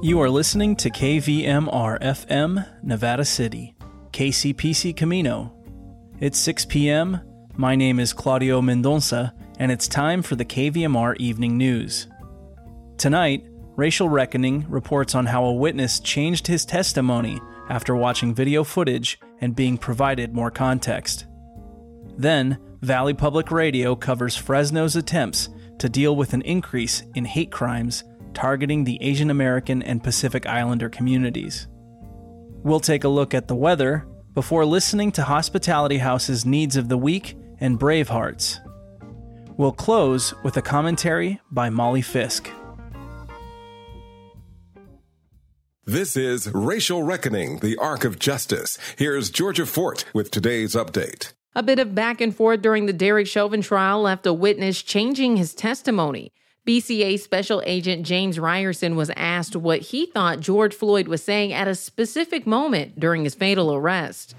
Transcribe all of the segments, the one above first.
You are listening to KVMR FM, Nevada City, KCPC Camino. It's 6 p.m. My name is Claudio Mendonça, and it's time for the KVMR Evening News. Tonight, Racial Reckoning reports on how a witness changed his testimony after watching video footage and being provided more context. Then, Valley Public Radio covers Fresno's attempts to deal with an increase in hate crimes targeting the Asian American and Pacific Islander communities. We'll take a look at the weather before listening to Hospitality House's Needs of the Week and Bravehearts. We'll close with a commentary by Molly Fisk. This is Racial Reckoning, the Arc of Justice. Here's Georgia Fort with today's update. A bit of back and forth during the Derek Chauvin trial left a witness changing his testimony. BCA Special Agent James Reyerson was asked what he thought George Floyd was saying at a specific moment during his fatal arrest.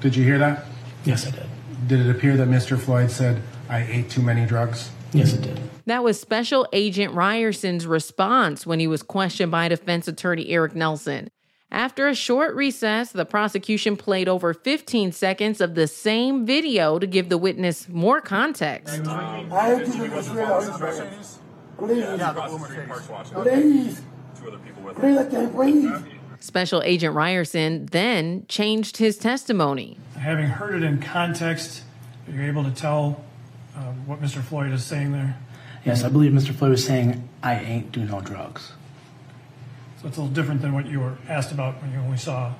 Did you hear that? Yes, I did. Did it appear that Mr. Floyd said, I ate too many drugs? Yes, it did. That was Special Agent Reyerson's response when he was questioned by defense attorney Eric Nelson. After a short recess, the prosecution played over 15 seconds of the same video to give the witness more context. Please. Please, I can't breathe. Special Agent Reyerson then changed his testimony. Having heard it in context, you're able to tell um, what Mr. Floyd is saying there. Yes, I believe Mr. Floyd was saying, I ain't do no drugs. So it's a little different than what you were asked about when you only saw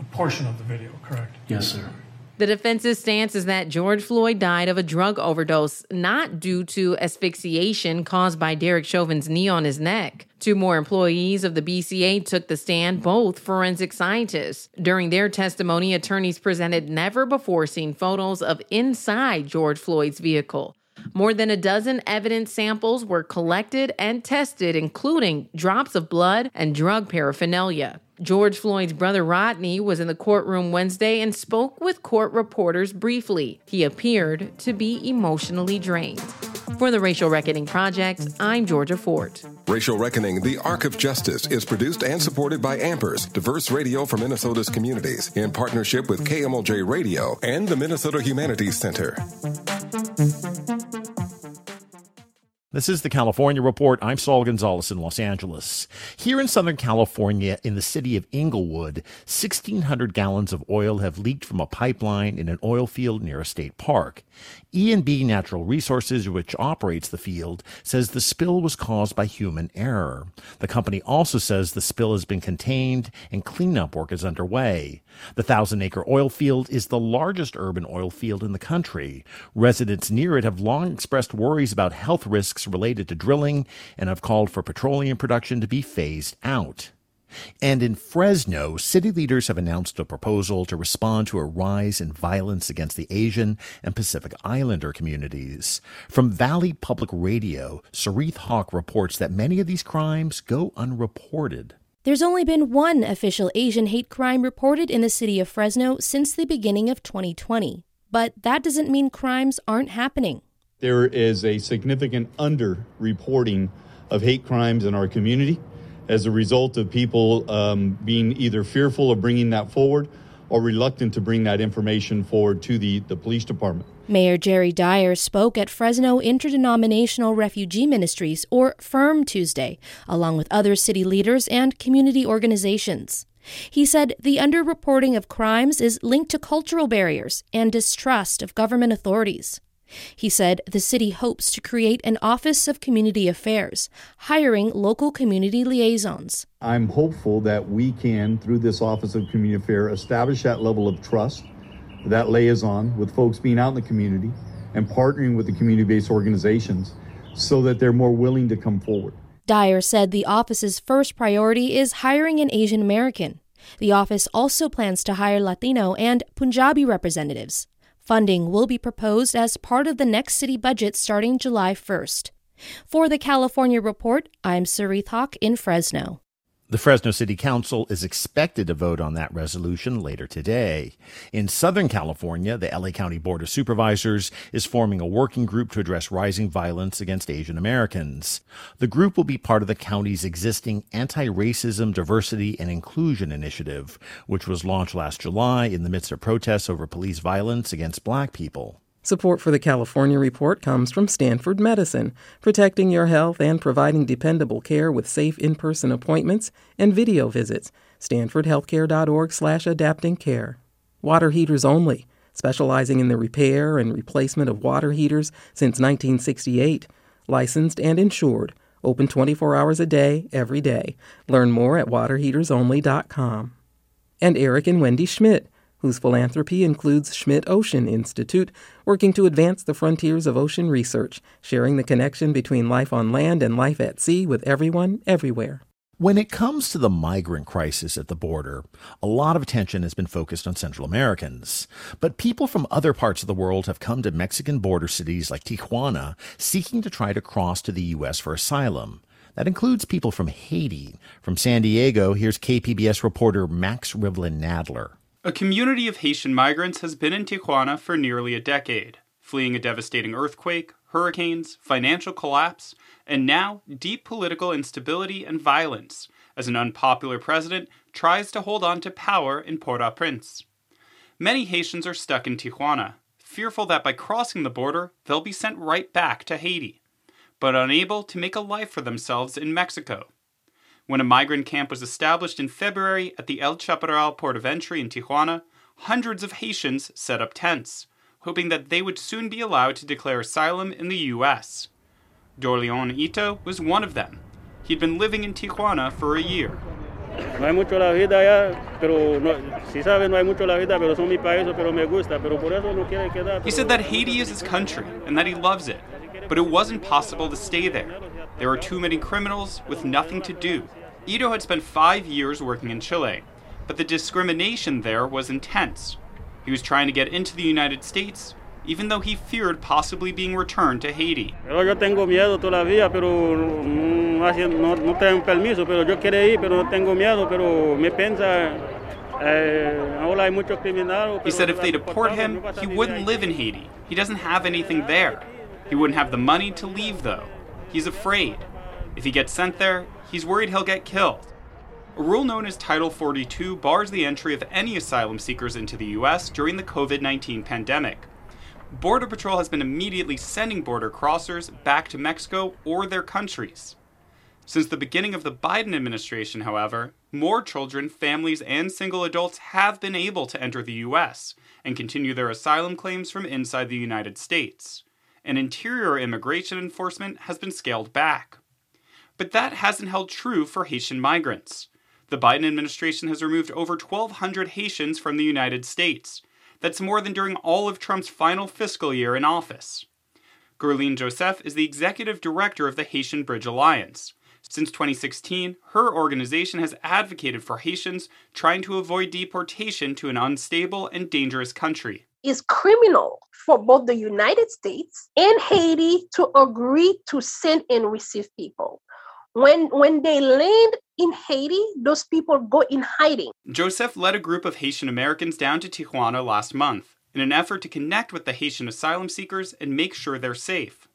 a portion of the video, correct? Yes, sir. The defense's stance is that George Floyd died of a drug overdose, not due to asphyxiation caused by Derek Chauvin's knee on his neck. Two more employees of the BCA took the stand, both forensic scientists. During their testimony, attorneys presented never before seen photos of inside George Floyd's vehicle. More than a dozen evidence samples were collected and tested, including drops of blood and drug paraphernalia. George Floyd's brother Rodney was in the courtroom Wednesday and spoke with court reporters briefly. He appeared to be emotionally drained. For the Racial Reckoning Project, I'm Georgia Fort. Racial Reckoning, the Arc of Justice, is produced and supported by Ampers, diverse radio for Minnesota's communities, in partnership with KMOJ Radio and the Minnesota Humanities Center. This is the California Report. I'm Saul Gonzalez in Los Angeles. Here in Southern California, in the city of Inglewood, 1,600 gallons of oil have leaked from a pipeline in an oil field near a state park. E&B Natural Resources, which operates the field, says the spill was caused by human error. The company also says the spill has been contained and cleanup work is underway. The thousand acre oil field is the largest urban oil field in the country. Residents near it have long expressed worries about health risks related to drilling and have called for petroleum production to be phased out. And in Fresno, city leaders have announced a proposal to respond to a rise in violence against the Asian and Pacific Islander communities. From Valley Public Radio, Soreath Hok reports that many of these crimes go unreported. There's only been one official Asian hate crime reported in the city of Fresno since the beginning of 2020. But that doesn't mean crimes aren't happening. There is a significant underreporting of hate crimes in our community as a result of people um, being either fearful of bringing that forward or reluctant to bring that information forward to the, the police department. Mayor Jerry Dyer spoke at Fresno Interdenominational Refugee Ministries, or FIRM, Tuesday, along with other city leaders and community organizations. He said the underreporting of crimes is linked to cultural barriers and distrust of government authorities. He said the city hopes to create an Office of Community Affairs, hiring local community liaisons. I'm hopeful that we can, through this Office of Community Affairs, establish that level of trust, that liaison with folks being out in the community and partnering with the community based organizations so that they're more willing to come forward. Dyer said the office's first priority is hiring an Asian American. The office also plans to hire Latino and Punjabi representatives. Funding will be proposed as part of the next city budget starting July 1st. For the California Report, I'm Soreath Hok in Fresno. The Fresno City Council is expected to vote on that resolution later today. In Southern California, the LA County Board of Supervisors is forming a working group to address rising violence against Asian Americans. The group will be part of the county's existing Anti-Racism, Diversity, and Inclusion Initiative, which was launched last July in the midst of protests over police violence against black people. Support for the California Report comes from Stanford Medicine, protecting your health and providing dependable care with safe in-person appointments and video visits. StanfordHealthcare.org slash adapting care. Water heaters only, specializing in the repair and replacement of water heaters since 1968. Licensed and insured. Open 24 hours a day, every day. Learn more at waterheatersonly.com. And Eric and Wendy Schmidt whose philanthropy includes Schmidt Ocean Institute, working to advance the frontiers of ocean research, sharing the connection between life on land and life at sea with everyone, everywhere. When it comes to the migrant crisis at the border, a lot of attention has been focused on Central Americans. But people from other parts of the world have come to Mexican border cities like Tijuana seeking to try to cross to the U.S. for asylum. That includes people from Haiti. From San Diego, here's KPBS reporter Max Rivlin Nadler. A community of Haitian migrants has been in Tijuana for nearly a decade, fleeing a devastating earthquake, hurricanes, financial collapse, and now deep political instability and violence as an unpopular president tries to hold on to power in Port au Prince. Many Haitians are stuck in Tijuana, fearful that by crossing the border, they'll be sent right back to Haiti, but unable to make a life for themselves in Mexico. When a migrant camp was established in February at the El Chaparral port of entry in Tijuana, hundreds of Haitians set up tents, hoping that they would soon be allowed to declare asylum in the U.S. Dorleon Ito was one of them. He'd been living in Tijuana for a year. No hay mucho la vida allá, pero no, si sabe no hay mucho la vida, pero son mi país, pero me gusta, pero por eso no quiere quedar. He said that Haiti is his country and that he loves it, but it wasn't possible to stay there. There were too many criminals with nothing to do. Ito had spent five years working in Chile, but the discrimination there was intense. He was trying to get into the United States, even though he feared possibly being returned to Haiti. Yo tengo miedo todavía, pero mm, no, no tengo permiso, pero yo quiero ir, pero tengo miedo, pero me piensa eh, he said if they deport him, he wouldn't live in Haiti. He doesn't have anything there. He wouldn't have the money to leave, though. He's afraid. If he gets sent there, he's worried he'll get killed. A rule known as Title 42 bars the entry of any asylum seekers into the U.S. during the COVID 19 pandemic. Border Patrol has been immediately sending border crossers back to Mexico or their countries. Since the beginning of the Biden administration, however, more children, families, and single adults have been able to enter the U.S. and continue their asylum claims from inside the United States. And interior immigration enforcement has been scaled back. But that hasn't held true for Haitian migrants. The Biden administration has removed over 1,200 Haitians from the United States. That's more than during all of Trump's final fiscal year in office. Guerline Jozef is the executive director of the Haitian Bridge Alliance. Since 2016, her organization has advocated for Haitians trying to avoid deportation to an unstable and dangerous country. It's criminal for both the United States and Haiti to agree to send and receive people when when they land in Haiti, those people go in hiding. Jozef led a group of Haitian Americans down to Tijuana last month in an effort to connect with the Haitian asylum seekers and make sure they're safe.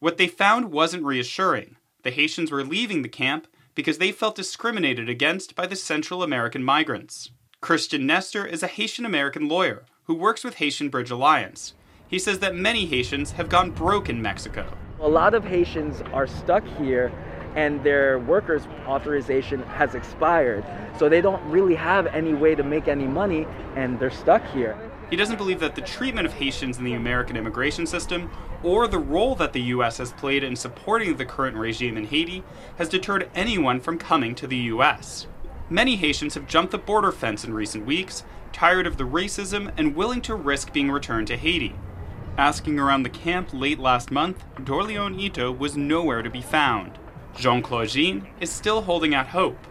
What they found wasn't reassuring. The Haitians were leaving the camp because they felt discriminated against by the Central American migrants. Christian Nestor is a Haitian American lawyer who works with Haitian Bridge Alliance. He says that many Haitians have gone broke in Mexico. A lot of Haitians are stuck here and their workers authorization has expired. So they don't really have any way to make any money and they're stuck here. He doesn't believe that the treatment of Haitians in the American immigration system or the role that the U.S. has played in supporting the current regime in Haiti has deterred anyone from coming to the U.S. Many Haitians have jumped the border fence in recent weeks, tired of the racism and willing to risk being returned to Haiti. Asking around the camp late last month, Dorleon Ito was nowhere to be found. Jean Claude Jean is still holding out hope.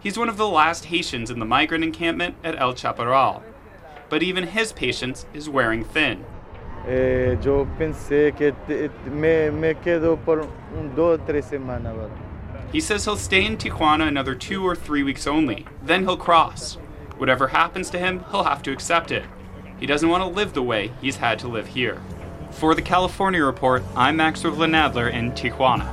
He's one of the last Haitians in the migrant encampment at El Chaparral. But even his patience is wearing thin. Eh, yo pensé que me, me quedo por un, dos tres semanas. He says he'll stay in Tijuana another two or three weeks only, then he'll cross. Whatever happens to him, he'll have to accept it. He doesn't want to live the way he's had to live here. For the California Report, I'm Max Nadler in Tijuana.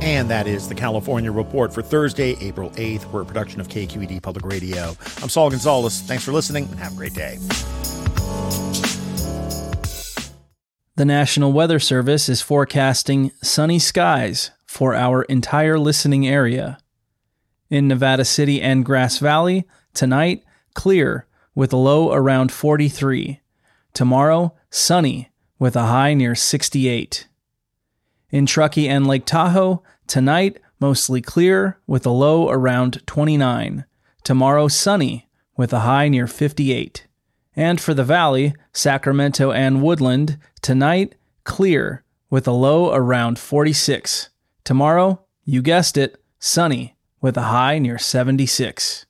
And that is the California Report for Thursday, April 8th. We're a production of KQED Public Radio. I'm Saul Gonzalez. Thanks for listening and have a great day. The National Weather Service is forecasting sunny skies for our entire listening area. In Nevada City and Grass Valley, tonight, clear with a low around 43. Tomorrow, sunny with a high near 68. In Truckee and Lake Tahoe, tonight, mostly clear with a low around 29. Tomorrow, sunny with a high near 58. And for the Valley, Sacramento and Woodland, tonight, clear with a low around 46. Tomorrow, you guessed it, sunny with a high near 76.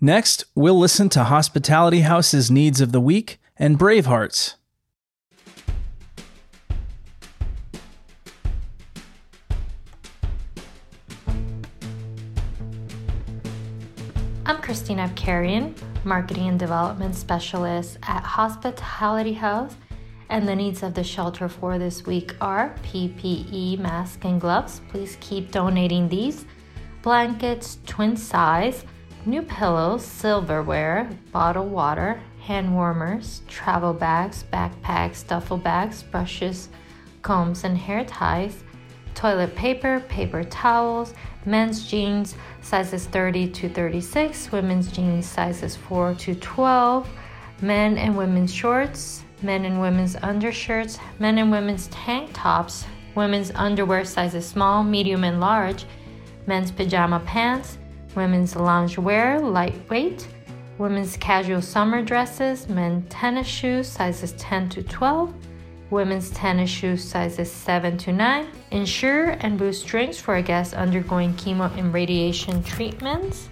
Next, we'll listen to Hospitality House's Needs of the Week and Bravehearts. I'm Christina Abkarian, Marketing and Development Specialist at Hospitality House, and the needs of the shelter for this week are PPE, mask, and gloves. Please keep donating these. Blankets, twin size, new pillows, silverware, bottled water, hand warmers, travel bags, backpacks, duffel bags, brushes, combs, and hair ties, toilet paper, paper towels, men's jeans sizes 30 to 36, women's jeans sizes 4 to 12, men and women's shorts, men and women's undershirts, men and women's tank tops, women's underwear sizes small, medium, and large, men's pajama pants, women's loungewear, lightweight, women's casual summer dresses, men's tennis shoes sizes 10 to 12, women's tennis shoes sizes 7 to 9, ensure and boost drinks for guests undergoing chemo and radiation treatments.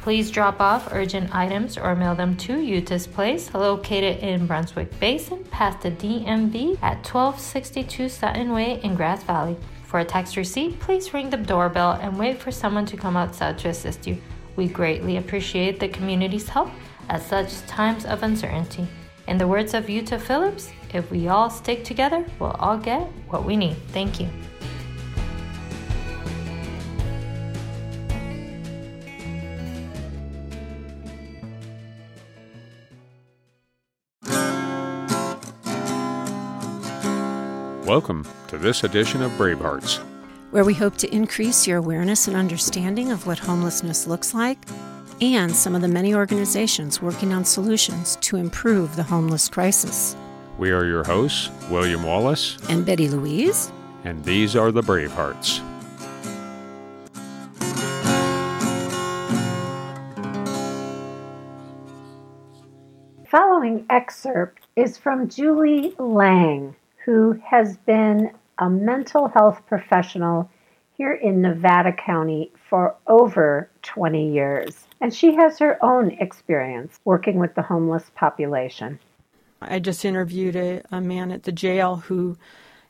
Please drop off urgent items or mail them to Utah's Place, located in Brunswick Basin, past the DMV at 1262 Sutton Way in Grass Valley. For a text receipt, please ring the doorbell and wait for someone to come outside to assist you. We greatly appreciate the community's help at such times of uncertainty. In the words of Utah Phillips, if we all stick together, we'll all get what we need. Thank you. Welcome to this edition of Bravehearts, where we hope to increase your awareness and understanding of what homelessness looks like and some of the many organizations working on solutions to improve the homeless crisis. We are your hosts, William Wallace and Betty Louise, and these are the Bravehearts. Following excerpt is from Julie Lang who has been a mental health professional here in Nevada County for over 20 years. And she has her own experience working with the homeless population. I just interviewed a, a man at the jail who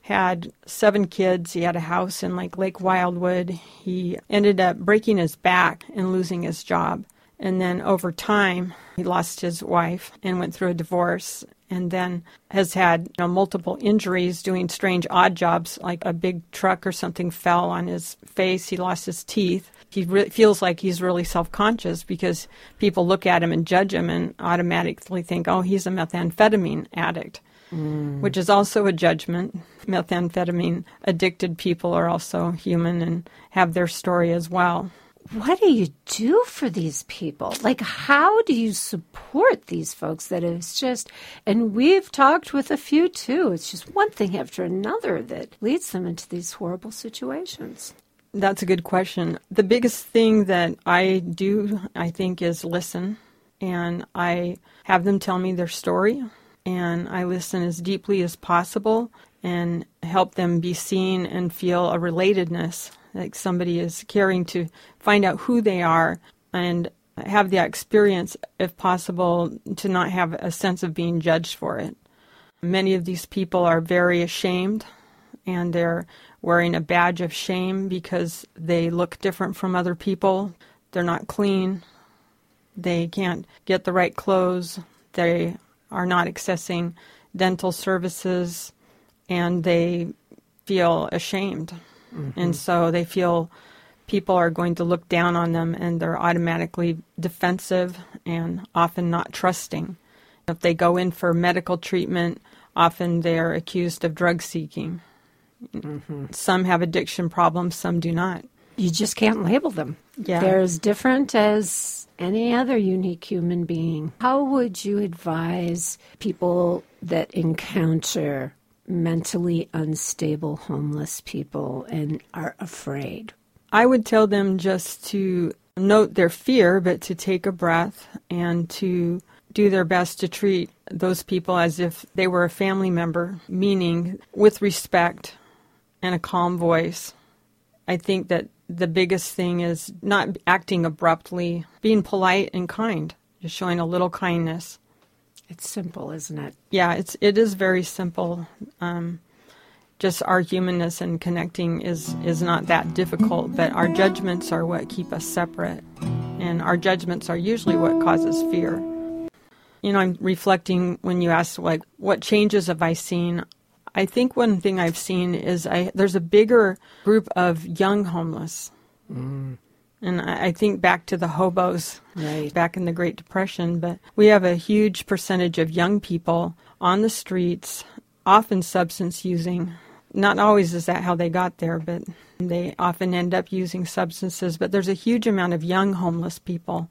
had seven kids. He had a house in like Lake Wildwood. He ended up breaking his back and losing his job. And then over time, he lost his wife and went through a divorce and then has had you know, multiple injuries doing strange odd jobs like a big truck or something fell on his face he lost his teeth he re- feels like he's really self-conscious because people look at him and judge him and automatically think oh he's a methamphetamine addict mm. which is also a judgment methamphetamine addicted people are also human and have their story as well what do you do for these people? Like, how do you support these folks that it's just, and we've talked with a few too, it's just one thing after another that leads them into these horrible situations? That's a good question. The biggest thing that I do, I think, is listen. And I have them tell me their story and I listen as deeply as possible. and help them be seen and feel a relatedness, like somebody is caring to find out who they are and have the experience, if possible, to not have a sense of being judged for it. Many of these people are very ashamed and they're wearing a badge of shame because they look different from other people. They're not clean. They can't get the right clothes. They are not accessing dental services and they feel ashamed. Mm-hmm. And so they feel people are going to look down on them and they're automatically defensive and often not trusting. If they go in for medical treatment, often they're accused of drug seeking. Mm-hmm. Some have addiction problems, some do not. You just can't label them. Yeah. They're as different as any other unique human being. How would you advise people that encounter mentally unstable homeless people and are afraid? I would tell them just to note their fear, but to take a breath and to do their best to treat those people as if they were a family member, meaning with respect and a calm voice. I think that the biggest thing is not acting abruptly, being polite and kind, just showing a little kindness. It's simple, isn't it? Yeah, it's it is very simple. Um, just our humanness and connecting is is not that difficult, but our judgments are what keep us separate, and our judgments are usually what causes fear. You know, I'm reflecting when you asked like what changes have I seen. I think one thing I've seen is I there's a bigger group of young homeless. Mm. And I think back to the hobos right. back in the Great Depression, but we have a huge percentage of young people on the streets, often substance using. Not always is that how they got there, but they often end up using substances. But there's a huge amount of young homeless people.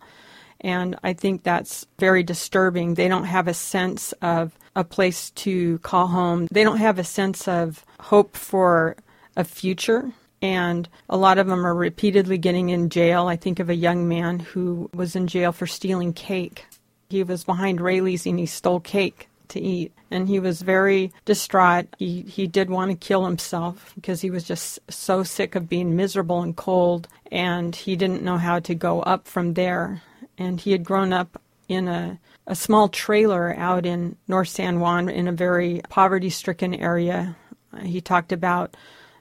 And I think that's very disturbing. They don't have a sense of a place to call home, they don't have a sense of hope for a future and a lot of them are repeatedly getting in jail. I think of a young man who was in jail for stealing cake. He was behind Raley's and he stole cake to eat. And he was very distraught. He, he did want to kill himself because he was just so sick of being miserable and cold. And he didn't know how to go up from there. And he had grown up in a, a small trailer out in North San Juan in a very poverty stricken area. He talked about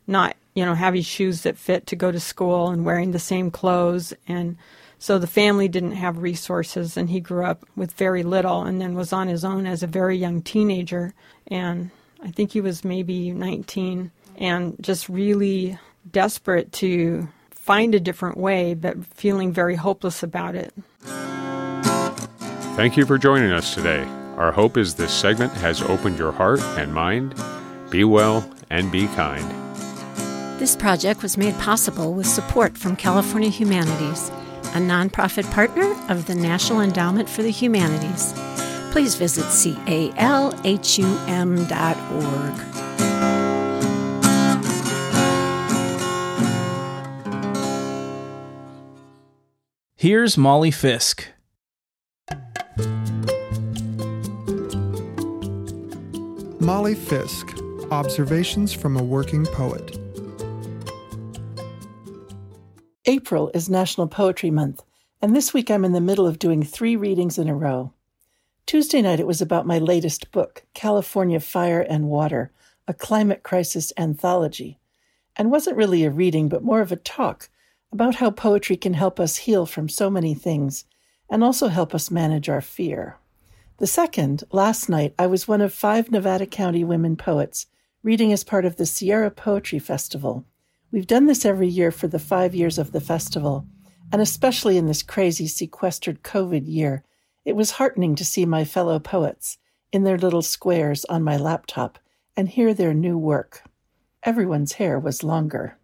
not you know, having shoes that fit to go to school and wearing the same clothes. And so the family didn't have resources, and he grew up with very little and then was on his own as a very young teenager. And I think he was maybe 19 and just really desperate to find a different way, but feeling very hopeless about it. Thank you for joining us today. Our hope is this segment has opened your heart and mind. Be well and be kind. This project was made possible with support from California Humanities, a nonprofit partner of the National Endowment for the Humanities. Please visit calhum.org. Here's Molly Fisk. Molly Fisk Observations from a Working Poet. April is National Poetry Month, and this week I'm in the middle of doing three readings in a row. Tuesday night it was about my latest book, California Fire and Water, a climate crisis anthology, and wasn't really a reading, but more of a talk about how poetry can help us heal from so many things and also help us manage our fear. The second, last night, I was one of five Nevada County women poets reading as part of the Sierra Poetry Festival. We've done this every year for the five years of the festival, and especially in this crazy sequestered COVID year, it was heartening to see my fellow poets in their little squares on my laptop and hear their new work. Everyone's hair was longer.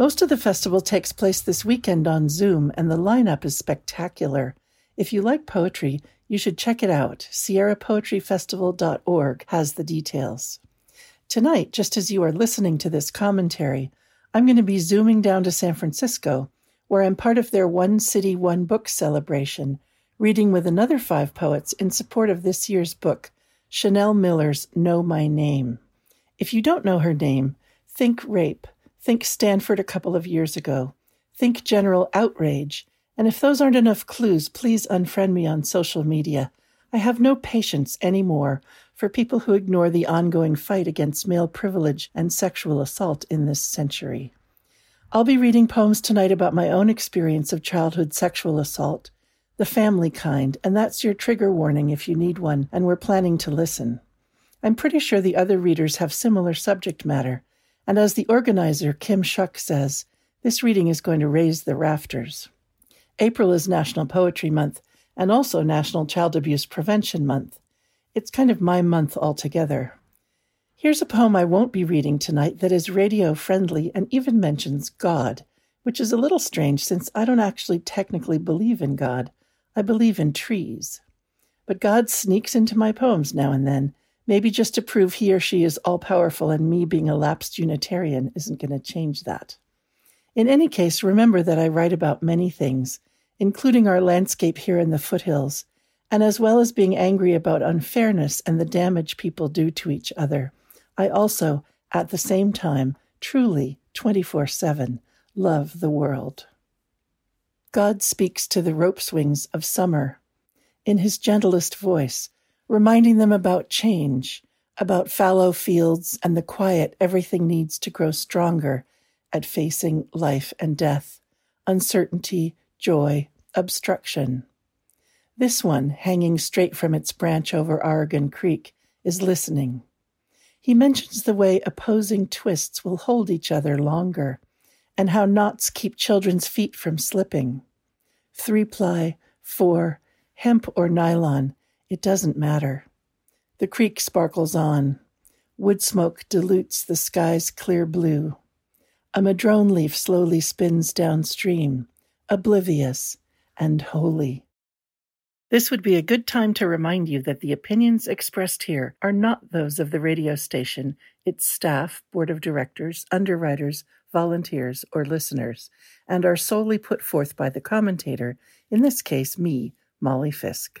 Most of the festival takes place this weekend on Zoom, and the lineup is spectacular. If you like poetry, you should check it out. SierraPoetryFestival.org has the details. Tonight, just as you are listening to this commentary, I'm going to be zooming down to San Francisco, where I'm part of their One City, One Book celebration, reading with another five poets in support of this year's book, Chanel Miller's Know My Name. If you don't know her name, think rape, think Stanford a couple of years ago, think general outrage, and if those aren't enough clues, please unfriend me on social media. I have no patience anymore for people who ignore the ongoing fight against male privilege and sexual assault in this century. I'll be reading poems tonight about my own experience of childhood sexual assault, the family kind, and that's your trigger warning if you need one and we're planning to listen. I'm pretty sure the other readers have similar subject matter, and as the organizer, Kim Shuck, says, this reading is going to raise the rafters. April is National Poetry Month and also National Child Abuse Prevention Month. It's kind of my month altogether. Here's a poem I won't be reading tonight that is radio friendly and even mentions God, which is a little strange since I don't actually technically believe in God. I believe in trees. But God sneaks into my poems now and then, maybe just to prove he or she is all powerful and me being a lapsed Unitarian isn't going to change that. In any case, remember that I write about many things, including our landscape here in the foothills, and as well as being angry about unfairness and the damage people do to each other, I also, at the same time, truly, 24 7, love the world. God speaks to the rope swings of summer in his gentlest voice, reminding them about change, about fallow fields and the quiet everything needs to grow stronger at facing life and death, uncertainty, joy, obstruction. This one, hanging straight from its branch over Oregon Creek, is listening. He mentions the way opposing twists will hold each other longer, and how knots keep children's feet from slipping. Three ply, four, hemp or nylon, it doesn't matter. The creek sparkles on. Wood smoke dilutes the sky's clear blue. A madrone leaf slowly spins downstream, oblivious and holy. This would be a good time to remind you that the opinions expressed here are not those of the radio station, its staff, board of directors, underwriters, volunteers, or listeners, and are solely put forth by the commentator, in this case, me, Molly Fisk.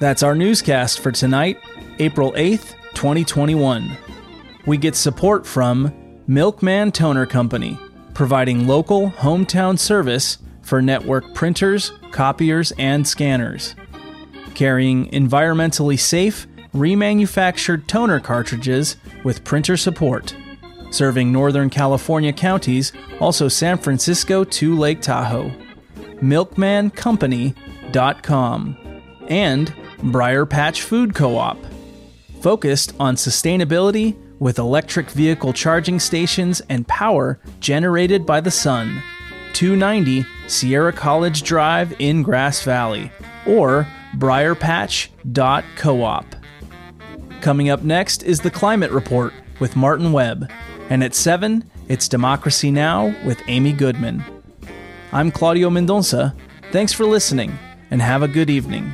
That's our newscast for tonight, April 8th, 2021. We get support from Milkman Toner Company, providing local hometown service for network printers, copiers, and scanners. Carrying environmentally safe, remanufactured toner cartridges with printer support. Serving Northern California counties, also San Francisco to Lake Tahoe. MilkmanCompany.com. And Briar Patch Food Co op, focused on sustainability with electric vehicle charging stations and power generated by the sun. 290 Sierra College Drive in Grass Valley, or briarpatch.coop. Coming up next is the Climate Report with Martin Webb, and at 7, it's Democracy Now! with Amy Goodman. I'm Claudio Mendonça. Thanks for listening, and have a good evening.